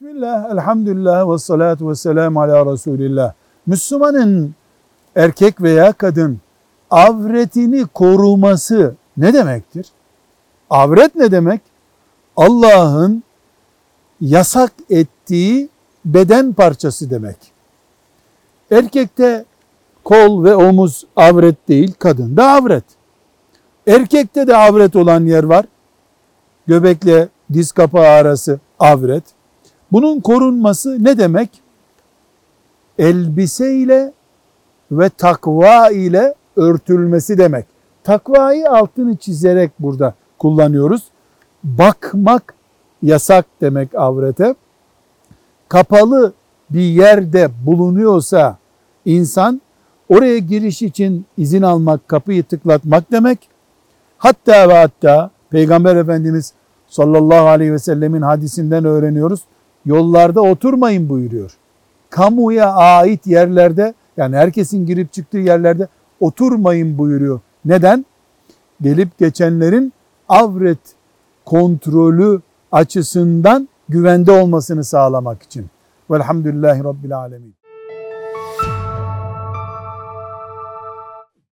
Bismillah, elhamdülillah ve salatu ve selamu ala Resulillah. Müslümanın erkek veya kadın avretini koruması ne demektir? Avret ne demek? Allah'ın yasak ettiği beden parçası demek. Erkekte kol ve omuz avret değil, kadında avret. Erkekte de avret olan yer var. Göbekle diz kapağı arası avret. Bunun korunması ne demek? Elbise ile ve takva ile örtülmesi demek. Takvayı altını çizerek burada kullanıyoruz. Bakmak yasak demek avrete. Kapalı bir yerde bulunuyorsa insan oraya giriş için izin almak, kapıyı tıklatmak demek. Hatta ve hatta Peygamber Efendimiz sallallahu aleyhi ve sellemin hadisinden öğreniyoruz. Yollarda oturmayın buyuruyor. Kamuya ait yerlerde yani herkesin girip çıktığı yerlerde oturmayın buyuruyor. Neden? Gelip geçenlerin avret kontrolü açısından güvende olmasını sağlamak için. Velhamdülillahi Rabbil Alemin.